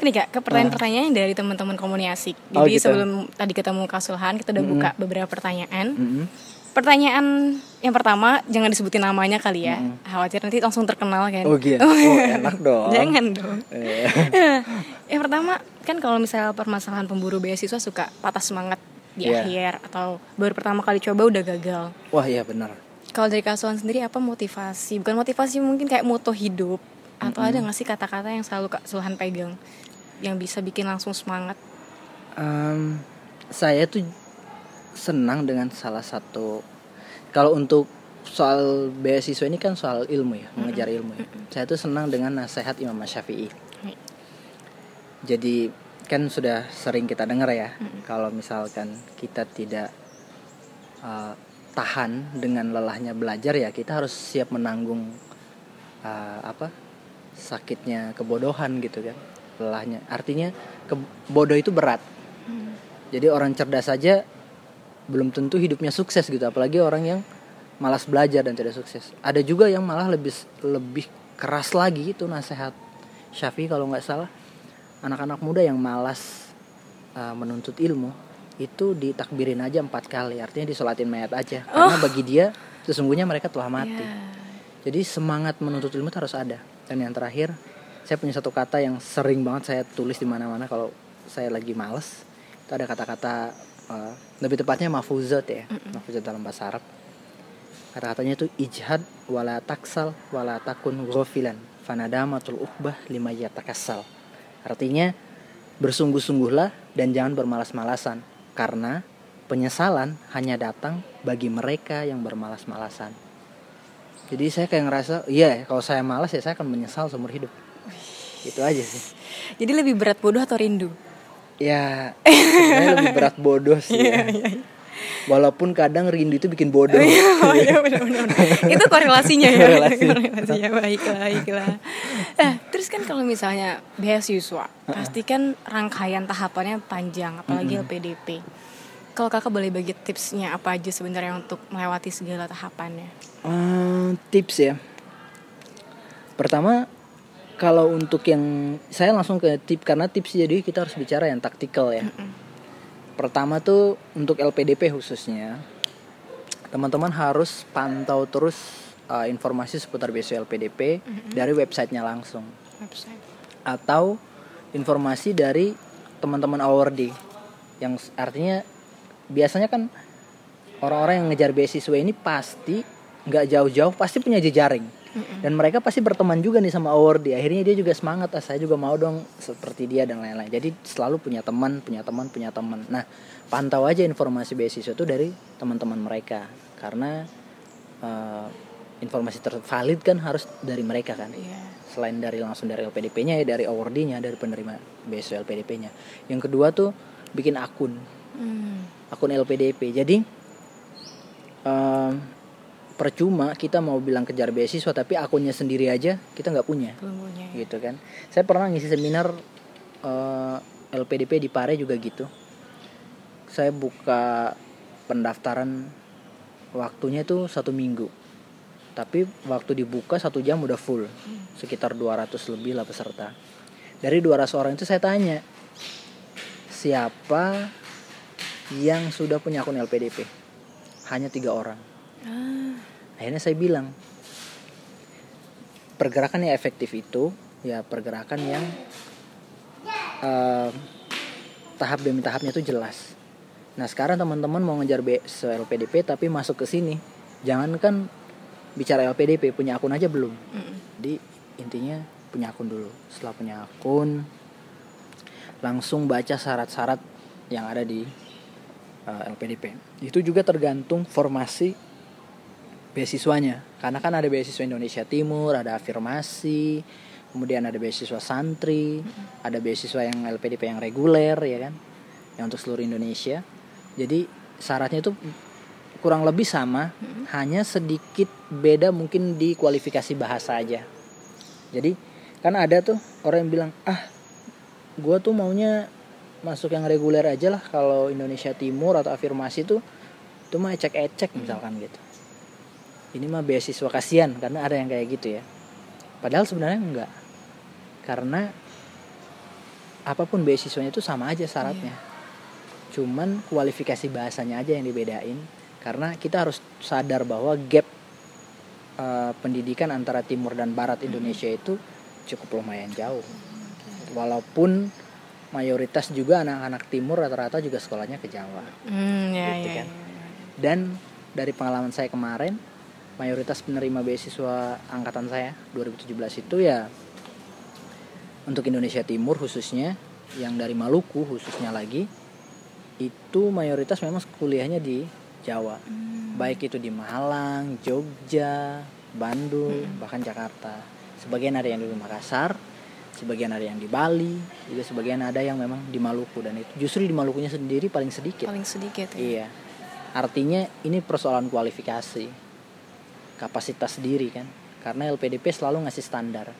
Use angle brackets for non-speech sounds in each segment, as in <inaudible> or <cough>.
masuk nih kak ke pertanyaan-pertanyaan dari teman-teman komunikasi. Jadi Oh, gitu. sebelum tadi ketemu Kak Sulhan, kita udah buka beberapa pertanyaan. Mm-mm. Pertanyaan yang pertama, jangan disebutin namanya kali ya. Khawatir nanti langsung terkenal kan. Oh gitu. Oh, enak <laughs> dong. Jangan dong. Eh, <laughs> yang pertama kan kalau misalnya permasalahan pemburu beasiswa suka patah semangat di Iya. akhir atau baru pertama kali coba udah gagal. Wah iya benar. Kalau dari Kasuhan sendiri apa motivasi? Bukan motivasi mungkin kayak moto hidup atau ada nggak sih kata-kata yang selalu Kak Sulhan pegang yang bisa bikin langsung semangat? Em, saya tuh senang dengan salah satu kalau untuk soal beasiswa ini kan soal ilmu ya, mengejar ilmu ya. Saya tuh senang dengan nasihat Imam Syafi'i. Jadi kan sudah sering kita dengar ya, kalau misalkan kita tidak uh, tahan dengan lelahnya belajar ya, kita harus siap menanggung uh, apa sakitnya kebodohan gitu kan, lelahnya. Artinya ke- bodoh itu berat. Jadi orang cerdas saja belum tentu hidupnya sukses gitu, apalagi orang yang malas belajar dan tidak sukses. Ada juga yang malah lebih lebih keras lagi itu nasihat Syafi'i kalau nggak salah anak-anak muda yang malas uh, menuntut ilmu itu ditakbirin aja empat kali artinya disolatin mayat aja karena bagi dia sesungguhnya mereka telah mati Ya. jadi semangat menuntut ilmu itu harus ada dan yang terakhir saya punya satu kata yang sering banget saya tulis di mana-mana kalau saya lagi males. Itu ada kata-kata uh, lebih tepatnya mafuzat ya mafuzat dalam bahasa Arab. Kata-katanya itu ijhad wala taksal wala takun ghafilan fanadamatul ukbah lima yatakassal. Artinya bersungguh-sungguhlah dan jangan bermalas-malasan karena penyesalan hanya datang bagi mereka yang bermalas-malasan. Jadi saya kayak ngerasa iya kalau saya malas ya saya akan menyesal seumur hidup itu aja sih Jadi lebih berat bodoh atau rindu? ya <laughs> sebenarnya lebih berat bodoh sih ya. walaupun kadang rindu itu bikin bodoh <laughs> oh iya. Itu korelasinya ya. Korelasi. <laughs> Korelasinya baiklah, baiklah. Nah, terus kan kalau misalnya beasiswa, pasti kan rangkaian tahapannya panjang, apalagi LPDP. Kalau kakak boleh bagi tipsnya apa aja sebenarnya untuk melewati segala tahapannya? Eh, tips ya pertama kalau untuk yang saya langsung ke tip karena tips jadi kita harus bicara yang taktikal ya. Pertama tuh untuk LPDP khususnya teman-teman harus pantau terus uh, informasi seputar beasiswa LPDP dari websitenya langsung. Website. atau informasi dari teman-teman awardee yang artinya biasanya kan orang-orang yang ngejar beasiswa ini pasti nggak jauh-jauh pasti punya jejaring. Dan mereka pasti berteman juga nih sama awardee akhirnya dia juga semangat ah saya juga mau dong seperti dia dan lain-lain. Jadi selalu punya teman punya teman punya teman. Nah pantau aja informasi beasiswa itu dari teman-teman mereka. Karena eh, informasi tervalid kan harus dari mereka kan. Iya. selain dari langsung dari LPDP-nya ya dari awardee-nya dari penerima beasiswa LPDP-nya yang kedua tuh bikin akun. Hmm. akun LPDP jadi em, percuma kita mau bilang kejar beasiswa tapi akunnya sendiri aja kita nggak punya. Belum punya. ya. gitu kan. Saya pernah ngisi seminar eh, LPDP di Pare juga gitu. Saya buka pendaftaran waktunya itu satu minggu. Tapi waktu dibuka satu jam udah full sekitar 200 lebih lah peserta. Dari 200 orang itu saya tanya siapa yang sudah punya akun LPDP hanya tiga orang. Ah, akhirnya saya bilang pergerakan yang efektif itu ya pergerakan yang eh, tahap demi tahapnya itu jelas. Nah sekarang teman-teman mau ngejar LPDP tapi masuk ke sini jangan kan bicara LPDP punya akun aja belum. Jadi intinya punya akun dulu. Setelah punya akun langsung baca syarat-syarat yang ada di uh, LPDP itu juga tergantung formasi beasiswanya. Karena kan ada beasiswa Indonesia Timur ada afirmasi kemudian ada beasiswa santri ada beasiswa yang LPDP yang reguler ya kan? Yang untuk seluruh Indonesia. Jadi syaratnya itu kurang lebih sama hanya sedikit beda mungkin di kualifikasi bahasa aja. Jadi kan ada tuh orang yang bilang ah gue tuh maunya masuk yang reguler aja lah kalau Indonesia Timur atau afirmasi tuh itu mah ecek-ecek misalkan gitu ini mah beasiswa kasihan karena ada yang kayak gitu ya. Padahal sebenarnya enggak. Karena apa pun beasiswanya itu sama aja syaratnya. Cuman kualifikasi bahasanya aja yang dibedain karena kita harus sadar bahwa gap eh, pendidikan antara timur dan barat Indonesia itu cukup lumayan jauh. Walaupun mayoritas juga anak-anak timur rata-rata juga sekolahnya ke Jawa. Hmm, ya, Gitu ya, kan. ya. dan dari pengalaman saya kemarin mayoritas penerima beasiswa angkatan saya 2017 itu ya untuk Indonesia Timur khususnya yang dari Maluku khususnya lagi itu mayoritas memang kuliahnya di Jawa baik itu di Malang, Jogja, Bandung, bahkan Jakarta. Sebagian ada yang di Makassar, sebagian ada yang di Bali, juga sebagian ada yang memang di Maluku dan itu justru di Malukunya sendiri paling sedikit. Paling sedikit ya. Iya. Artinya ini persoalan kualifikasi. Kapasitas diri kan. Karena LPDP selalu ngasih standar.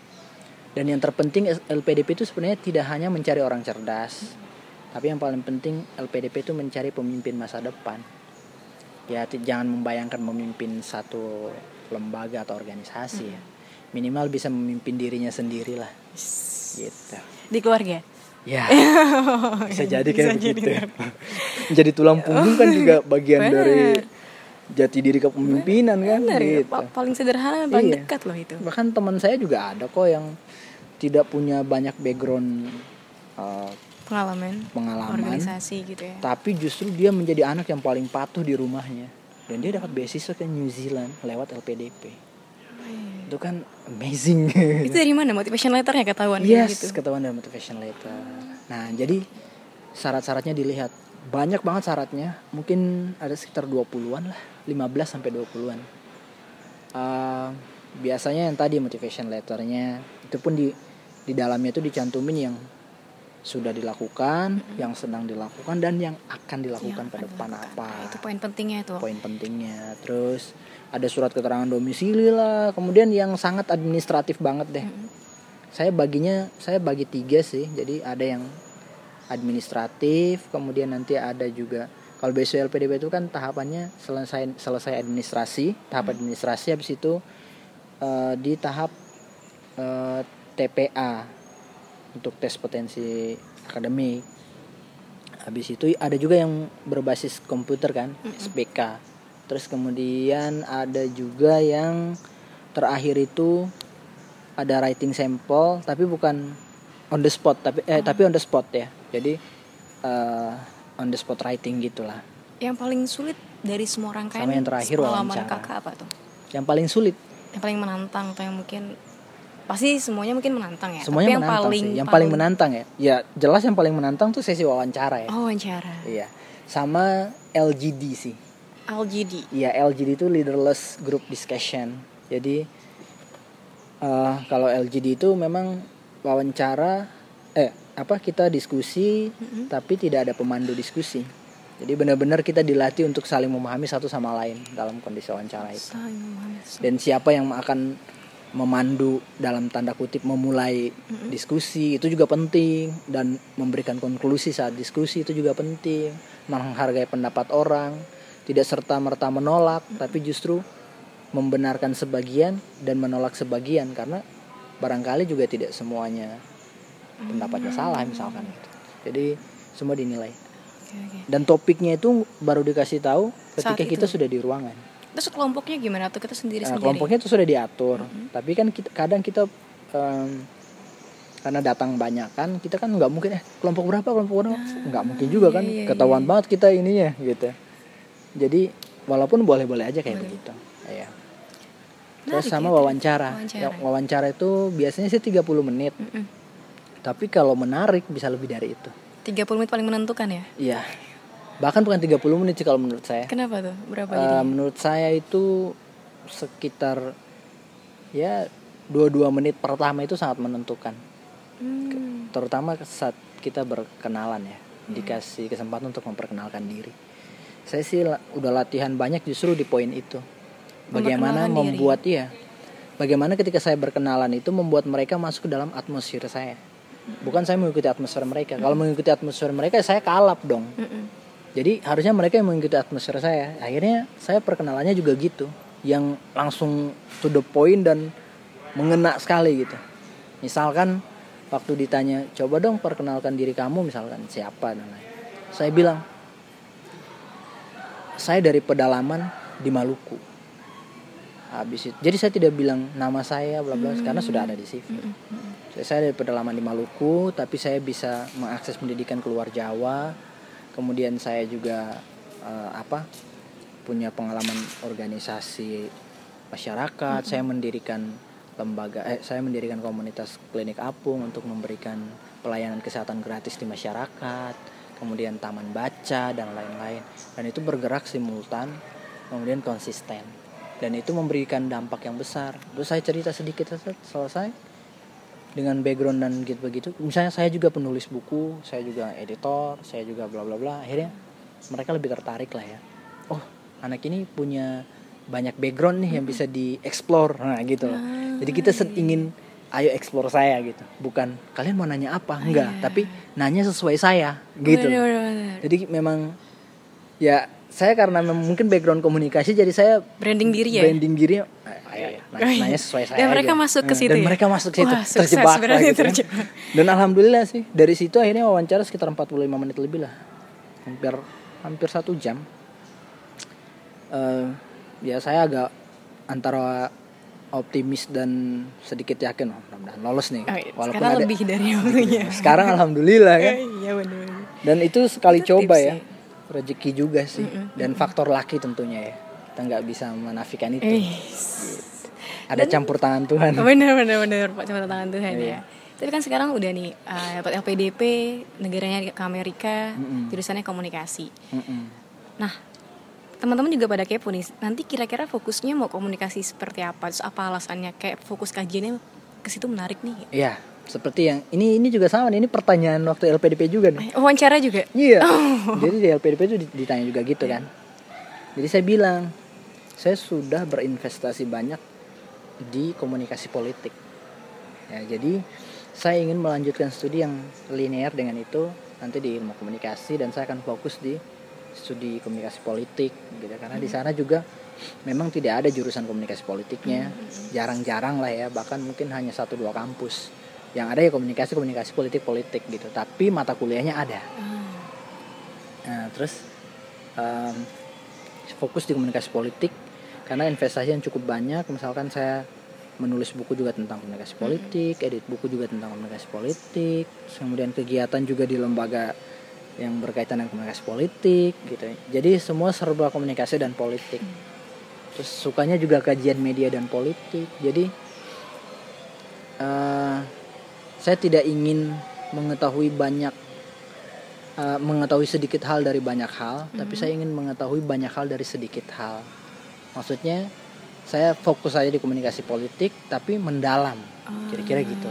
Dan yang terpenting LPDP itu sebenarnya tidak hanya mencari orang cerdas. Tapi yang paling penting LPDP itu mencari pemimpin masa depan. Ya jangan membayangkan memimpin satu lembaga atau organisasi ya. Minimal bisa memimpin dirinya sendiri lah. Gitu. Di keluarga. Ya, <laughs> bisa jadi kayak Bisa jadi, begitu. Jadi tulang punggung kan juga bagian Bener. dari jati diri kepemimpinan kan Benar ya, gitu. pa- paling sederhana paling Iya. dekat loh itu. Bahkan teman saya juga ada kok yang tidak punya banyak background uh, Pengalaman, pengalaman, organisasi gitu ya. tapi justru dia menjadi anak yang paling patuh di rumahnya dan dia dapat beasiswa ke New Zealand lewat LPDP. Itu kan amazing. <laughs> Itu dari mana motivation letternya ketahuan Yes, gitu? ketahuan dari motivation letter. Nah, jadi syarat-syaratnya dilihat. Banyak banget syaratnya. Mungkin ada sekitar 20-an lah, 15 sampai 20-an. Eh, biasanya yang tadi motivation letternya. Itu pun di di dalamnya itu dicantumin yang sudah dilakukan, yang sedang dilakukan dan yang akan dilakukan Yang ke akan depan dilakukan. apa. Nah, itu poin pentingnya itu. poin pentingnya. Terus ada surat keterangan domisili lah. Kemudian yang sangat administratif banget deh. Saya baginya saya bagi tiga sih. Jadi ada yang administratif kemudian nanti ada juga kalau BSU LPDP itu kan tahapannya selesai selesai administrasi tahap administrasi habis itu eh, di tahap eh, TPA untuk tes potensi akademik. Habis itu ada juga yang berbasis komputer kan SPK terus kemudian ada juga yang terakhir itu ada writing sample tapi bukan on the spot tapi eh tapi on the spot ya jadi eh, on the spot writing gitulah Yang paling sulit dari semua rangkaian Sama yang terakhir pengalaman kakak apa tuh? yang paling sulit Yang paling menantang atau yang mungkin pasti semuanya mungkin menantang ya. semuanya Tapi yang menantang paling sih yang paling menantang ya ya jelas yang paling menantang tuh sesi wawancara ya Oh wawancara. iya sama LGD sih LGD. Iya LGD itu leaderless group discussion. Jadi eh kalau LGD itu memang wawancara eh apa kita diskusi tapi tidak ada pemandu diskusi. Jadi benar-benar kita dilatih untuk saling memahami satu sama lain dalam kondisi wawancara itu. Dan siapa yang akan memandu dalam tanda kutip memulai diskusi itu juga penting. Dan memberikan konklusi saat diskusi itu juga penting. Menghargai pendapat orang tidak serta merta menolak tapi justru membenarkan sebagian dan menolak sebagian. Karena barangkali juga tidak semuanya pendapatnya salah misalkan gitu. jadi semua dinilai. Dan topiknya itu baru dikasih tahu ketika kita sudah di ruangan. Terus kelompoknya gimana? Tuh kita sendiri Nah, sendiri? kelompoknya itu sudah diatur. Tapi kan kita, kadang kita em, karena datang banyak kan kita kan nggak mungkin eh kelompok berapa kelompok berapa? Nggak mungkin juga kan. iya, iya, ketahuan banget kita ininya gitu. Jadi walaupun boleh-boleh aja kayak begitu. Ya terus Menarik sama ya, wawancara wawancara. Ya, wawancara itu biasanya sih 30 menit Mm-mm. tapi kalau menarik bisa lebih dari itu 30 menit paling menentukan ya? iya bahkan bukan 30 menit sih kalau menurut saya Kenapa tuh? Berapa Eh, jadi? menurut saya itu sekitar ya dua-dua menit pertama itu sangat menentukan Hmm. terutama saat kita berkenalan ya dikasih kesempatan untuk memperkenalkan diri saya sih udah latihan banyak justru di poin itu bagaimana Memperkenalkan diri. membuat ya bagaimana ketika saya berkenalan itu membuat mereka masuk ke dalam atmosfer saya. Bukan saya mengikuti atmosfer mereka. Kalau mengikuti atmosfer mereka saya kalap dong. Jadi harusnya mereka yang mengikuti atmosfer saya. Akhirnya saya perkenalannya juga gitu, yang langsung to the point dan mengena sekali gitu. Misalkan waktu ditanya coba dong perkenalkan diri kamu misalkan siapa? dan lain saya bilang saya dari pedalaman di Maluku habis itu. Jadi saya tidak bilang nama saya bla bla karena sudah ada di CV saya, saya dari pedalaman di Maluku tapi saya bisa mengakses pendidikan keluar Jawa. Kemudian saya juga eh, apa punya pengalaman organisasi masyarakat. Saya mendirikan lembaga eh saya mendirikan komunitas klinik apung untuk memberikan pelayanan kesehatan gratis di masyarakat kemudian taman baca dan lain-lain. Dan itu bergerak simultan kemudian konsisten dan itu memberikan dampak yang besar. Terus saya cerita sedikit selesai. Dengan background dan gitu begitu misalnya saya juga penulis buku saya juga editor saya juga bla bla bla akhirnya mereka lebih tertarik lah ya. Oh anak ini punya banyak background nih yang bisa dieksplor nah gitu. Loh. jadi kita set ingin ayo explore saya gitu. Bukan kalian mau nanya apa? Enggak. Tapi nanya sesuai saya gitu. Bener, bener, bener. jadi memang ya saya karena memang mungkin background komunikasi jadi saya Branding diri ya. branding diri ayo, ayo, nanya, nanya sesuai saya Dan mereka masuk ke Nah, situ dan ya? mereka masuk ke situ Wah, terjebak lah gitu kan. terjebak. dan alhamdulillah sih dari situ akhirnya wawancara sekitar 45 menit lebih lah hampir hampir satu jam Eh, ya saya agak antara optimis dan sedikit yakin oh, mudah-mudahan lolos nih Oh, iya. walaupun Sekarang ada lebih dari waktunya. <laughs> sekarang alhamdulillah kan Iya benar. dan itu sekali Itu coba ya sih. Rezeki juga sih dan faktor laki tentunya ya kita nggak bisa menafikan itu Eh, ada campur tangan Tuhan benar benar benar Pak cuma tangan Tuhan Iya. ya. Tapi kan sekarang udah nih uh, dapat LPDP, negaranya ke Amerika, Mm-mm. jurusannya komunikasi. Mm-mm. Nah, teman-teman juga pada kepo nih. Nanti kira-kira fokusnya mau komunikasi seperti apa? Terus apa alasannya? Kayak fokus kajiannya ke situ menarik nih. ya seperti yang ini ini juga sama nih ini pertanyaan waktu LPDP juga nih Eh, Wawancara juga. Iya. Oh. <laughs> Jadi di LPDP itu di- ditanya juga gitu kan. Jadi saya bilang, saya sudah berinvestasi banyak di komunikasi politik. Ya, jadi saya ingin melanjutkan studi yang linear dengan itu nanti di ilmu komunikasi dan saya akan fokus di studi komunikasi politik gitu karena di sana juga memang tidak ada jurusan komunikasi politiknya jarang-jarang lah ya bahkan mungkin hanya satu dua kampus yang ada ya komunikasi komunikasi politik politik gitu tapi mata kuliahnya ada Ah, Nah, terus em, fokus di komunikasi politik karena investasi yang cukup banyak. Misalkan saya menulis buku juga tentang komunikasi politik, edit buku juga tentang komunikasi politik, kemudian kegiatan juga di lembaga yang berkaitan dengan komunikasi politik gitu. Jadi semua serba komunikasi dan politik. Terus sukanya juga kajian media dan politik. Jadi eh, saya tidak ingin mengetahui banyak uh, mengetahui sedikit hal dari banyak hal, tapi saya ingin mengetahui banyak hal dari sedikit hal. Maksudnya saya fokus saja di komunikasi politik, tapi mendalam, kira-kira gitu.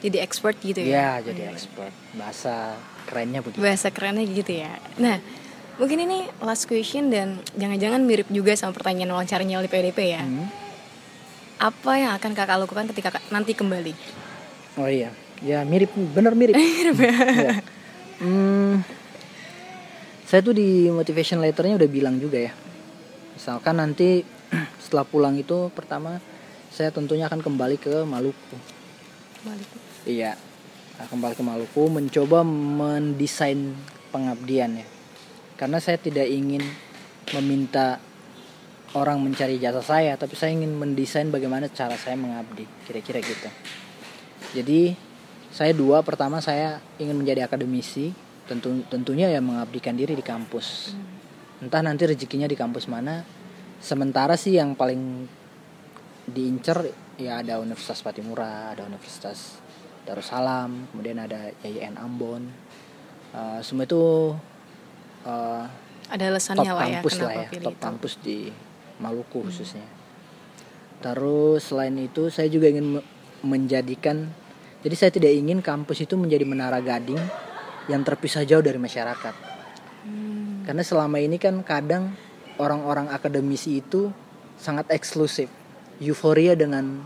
Jadi expert gitu Ya, ya. jadi expert bahasa kerennya begitu. Bahasa kerennya gitu ya. Nah, mungkin ini last question dan jangan-jangan mirip juga sama pertanyaan wawancaranya oleh PDP ya. Hmm. Apa yang akan kakak lakukan ketika nanti kembali? Oh iya, ya mirip, bener mirip. <laughs> Iya. Hmm, saya tuh di motivation letternya udah bilang juga ya. Misalkan nanti <clears throat> setelah pulang itu pertama saya tentunya akan kembali ke Maluku. Balik. Iya, kembali ke Maluku mencoba mendesain pengabdian ya. Karena saya tidak ingin meminta orang mencari jasa saya, tapi saya ingin mendesain bagaimana cara saya mengabdi, kira-kira gitu. Jadi saya dua, pertama saya ingin menjadi akademisi, tentu tentunya ya mengabdikan diri di kampus. Entah nanti rezekinya di kampus mana. Sementara sih yang paling diincer ya ada Universitas Patimura, ada Universitas Darussalam, kemudian ada YIN Ambon. Eh, semua itu eh, Ada top alasannya lah ya kampus lah ya, pilih top itu. kampus di Maluku khususnya. Terus selain itu saya juga ingin menjadikan jadi saya tidak ingin kampus itu menjadi menara gading yang terpisah jauh dari masyarakat. Hmm. Karena selama ini kan kadang orang-orang akademisi itu sangat eksklusif. Euforia dengan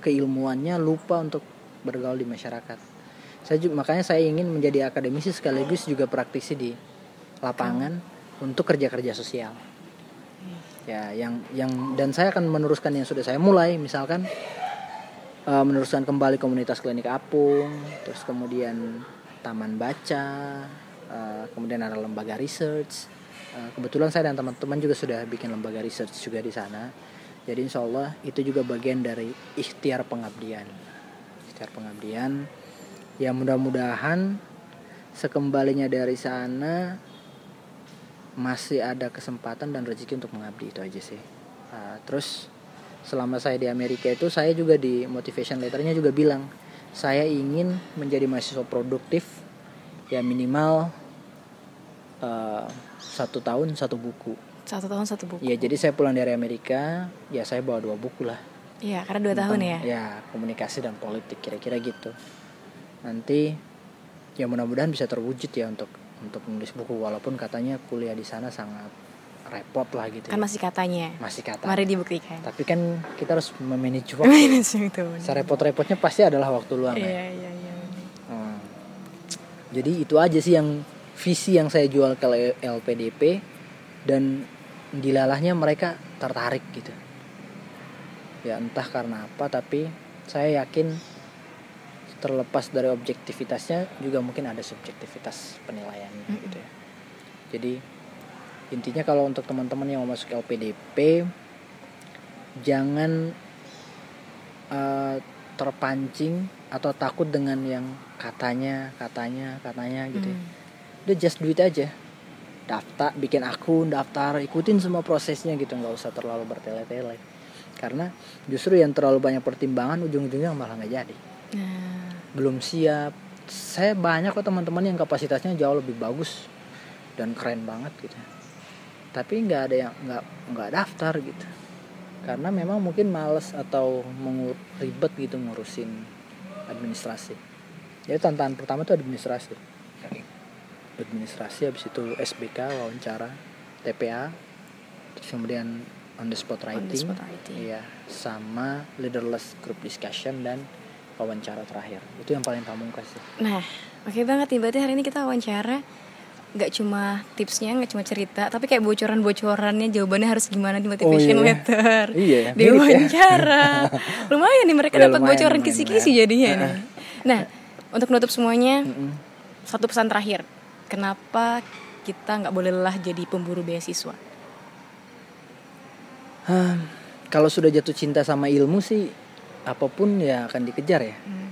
keilmuannya lupa untuk bergaul di masyarakat. Saya ju- makanya saya ingin menjadi akademisi sekaligus juga praktisi di lapangan untuk kerja-kerja sosial. Ya, yang yang dan saya akan meneruskan yang sudah saya mulai, misalkan uh, meneruskan kembali komunitas klinik apung terus kemudian taman baca uh, kemudian ada lembaga research. Uh, kebetulan saya dan teman-teman juga sudah bikin lembaga research juga di sana. Jadi insya Allah itu juga bagian dari ikhtiar pengabdian. Ikhtiar pengabdian. Ya mudah-mudahan sekembalinya dari sana masih ada kesempatan dan rezeki untuk mengabdi itu aja sih. Uh, terus selama saya di Amerika itu saya juga di motivation letternya juga bilang saya ingin menjadi mahasiswa produktif ya minimal uh, satu tahun satu buku satu tahun satu buku ya jadi saya pulang dari Amerika ya saya bawa dua buku lah Iya, karena dua tahun ya. Ya, komunikasi dan politik kira-kira gitu. Nanti ya mudah-mudahan bisa terwujud ya untuk untuk menulis buku walaupun katanya kuliah di sana sangat repot lah gitu. Kan ya. masih katanya. Masih kata. Mari dibuktikan. Tapi kan kita harus memanage waktu. Manage itu. Serepot-repotnya pasti adalah waktu luang iya, ya. Iya, iya, Hmm. Jadi itu aja sih yang visi yang saya jual ke LPDP dan dilalahnya mereka tertarik gitu ya entah karena apa tapi saya yakin terlepas dari objektivitasnya juga mungkin ada subjektivitas penilaian mm -hmm. gitu ya jadi intinya kalau untuk teman-teman yang mau masuk LPDP jangan uh, terpancing atau takut dengan yang katanya katanya katanya gitu ya. udah just do it aja. Daftar bikin akun daftar ikutin semua prosesnya gitu. Nggak usah terlalu bertele-tele. Karena justru yang terlalu banyak pertimbangan ujung-ujungnya malah nggak jadi. Nah. belum siap. Saya banyak kok teman-teman yang kapasitasnya jauh lebih bagus dan keren banget gitu tapi nggak ada yang nggak nggak daftar gitu karena memang mungkin males atau mengur ribet gitu ngurusin administrasi jadi tantangan pertama itu administrasi administrasi habis itu SBK wawancara TPA terus kemudian on the spot writing, on the spot writing. Iya, sama leaderless group discussion dan wawancara terakhir. Itu yang paling pamungkas sih. Nah, oke okay banget nih. Berarti hari ini kita wawancara nggak cuma tipsnya, nggak cuma cerita, tapi kayak bocoran-bocorannya jawabannya harus gimana di motivation oh, iya. letter, iya, di ya. wawancara. Ya. <laughs> lumayan nih mereka dapat bocoran kisi-kisi jadinya nih. Nah, untuk menutup semuanya, mm satu pesan terakhir. Kenapa kita nggak boleh lelah jadi pemburu beasiswa? kalau sudah jatuh cinta sama ilmu sih apa pun ya akan dikejar ya hmm.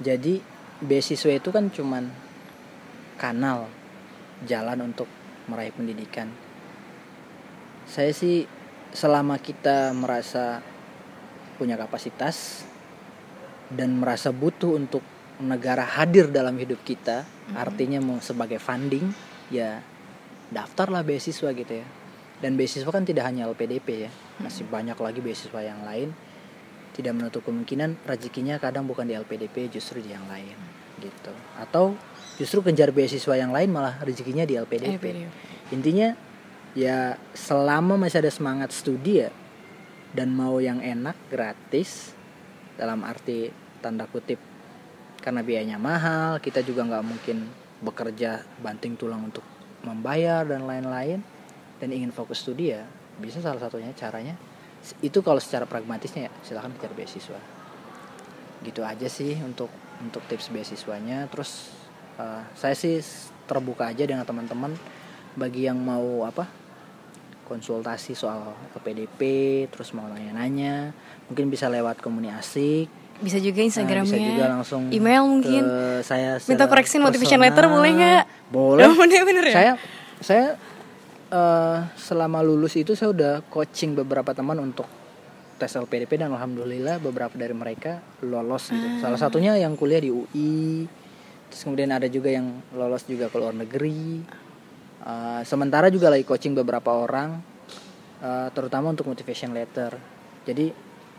jadi beasiswa itu kan cuman kanal jalan untuk meraih pendidikan. Saya sih selama kita merasa punya kapasitas dan merasa butuh untuk negara hadir dalam hidup kita hmm. artinya mau sebagai funding ya daftarlah beasiswa gitu ya. Dan beasiswa kan tidak hanya LPDP ya masih banyak lagi beasiswa yang lain. Tidak menutup kemungkinan rezekinya kadang bukan di LPDP justru di yang lain gitu. Atau justru kejar beasiswa yang lain malah rezekinya di LPDP. LPDP intinya ya selama masih ada semangat studi ya dan mau yang enak gratis dalam arti tanda kutip karena biayanya mahal kita juga nggak mungkin bekerja banting tulang untuk membayar dan lain-lain dan ingin fokus studi ya bisa salah satunya caranya. Itu kalau secara pragmatisnya ya silahkan kejar beasiswa. Gitu aja sih untuk untuk tips beasiswanya. Terus uh, saya sih terbuka aja dengan teman-teman. Bagi yang mau apa konsultasi soal PDP terus mau nanya-nanya mungkin bisa lewat komunikasi bisa juga Instagramnya nah, bisa juga langsung email mungkin. saya minta koreksi motivation letter boleh nggak? Boleh. <laughs> Oh, bener, bener ya? saya saya uh, selama lulus itu saya udah coaching beberapa teman untuk tes LPDP dan alhamdulillah beberapa dari mereka lolos gitu. Ah. Salah satunya yang kuliah di UI. Terus kemudian ada juga yang lolos juga ke luar negeri. Uh, sementara juga lagi coaching beberapa orang uh, terutama untuk motivation letter. Jadi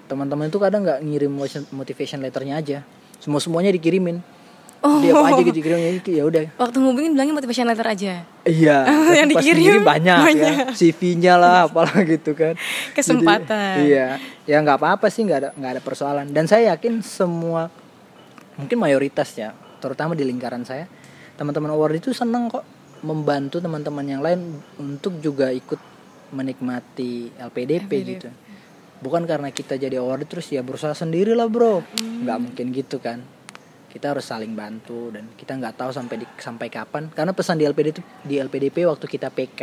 teman-teman itu kadang nggak ngirim motivation letternya aja. Semua semuanya dikirimin oh. dia apa aja gitu kirimnya itu ya udah. Waktu ngubungin bilangnya motivation letter aja. Iya <laughs> yang dikirim. banyak, ya. banyak. ya CV-nya lah apalah gitu kan. <laughs> Kesempatan. Jadi, iya. Ya nggak apa-apa sih nggak ada nggak ada persoalan. Dan saya yakin semua mungkin mayoritas ya terutama di lingkaran saya teman-teman award itu seneng kok membantu teman-teman yang lain untuk juga ikut menikmati LPDP, LPDP. gitu. Bukan karena kita jadi award terus ya berusaha sendiri lah bro nggak mungkin gitu kan kita harus saling bantu dan kita nggak tahu sampai di, sampai kapan. Karena pesan di LPD itu di LPDP waktu kita PK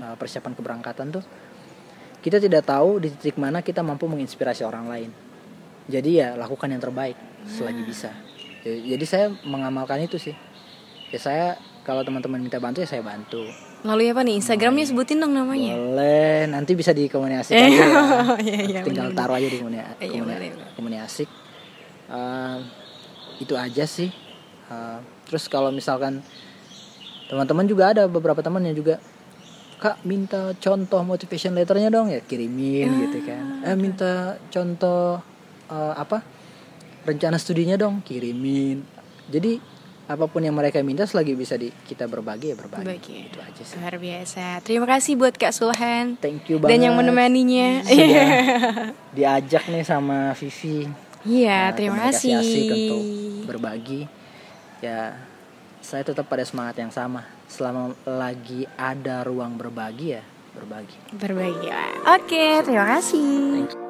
uh, persiapan keberangkatan tuh kita tidak tahu di titik mana kita mampu menginspirasi orang lain. Jadi ya lakukan yang terbaik selagi bisa. Ya, jadi saya mengamalkan itu sih. Ya saya kalau teman-teman minta bantu ya saya bantu. Lalu apa nih? Instagramnya sebutin dong namanya. boleh. Nanti bisa dikomunikasikan aja ya. <laughs> Iya iya. tinggal bener-bener. taruh aja di komuni- Iya, komunikasi Eh, itu aja sih. Eh, terus kalau misalkan teman-teman juga ada beberapa teman yang juga kak minta contoh motivation letternya dong ya kirimin Ah. gitu kan. Eh minta contoh eh, apa rencana studinya dong kirimin. Jadi apa pun yang mereka minta selagi bisa di kita berbagi ya berbagi. Berbagi. itu aja sih. Luar biasa. Terima kasih buat Kak Sulhan. Thank you banget dan yang menemaninya. Sudah <laughs> diajak nih sama Vivi Iya, Nah, terima kasih. asik untuk berbagi ya saya tetap pada semangat yang sama selama lagi ada ruang berbagi ya berbagi Berbagi. Oke, terima kasih.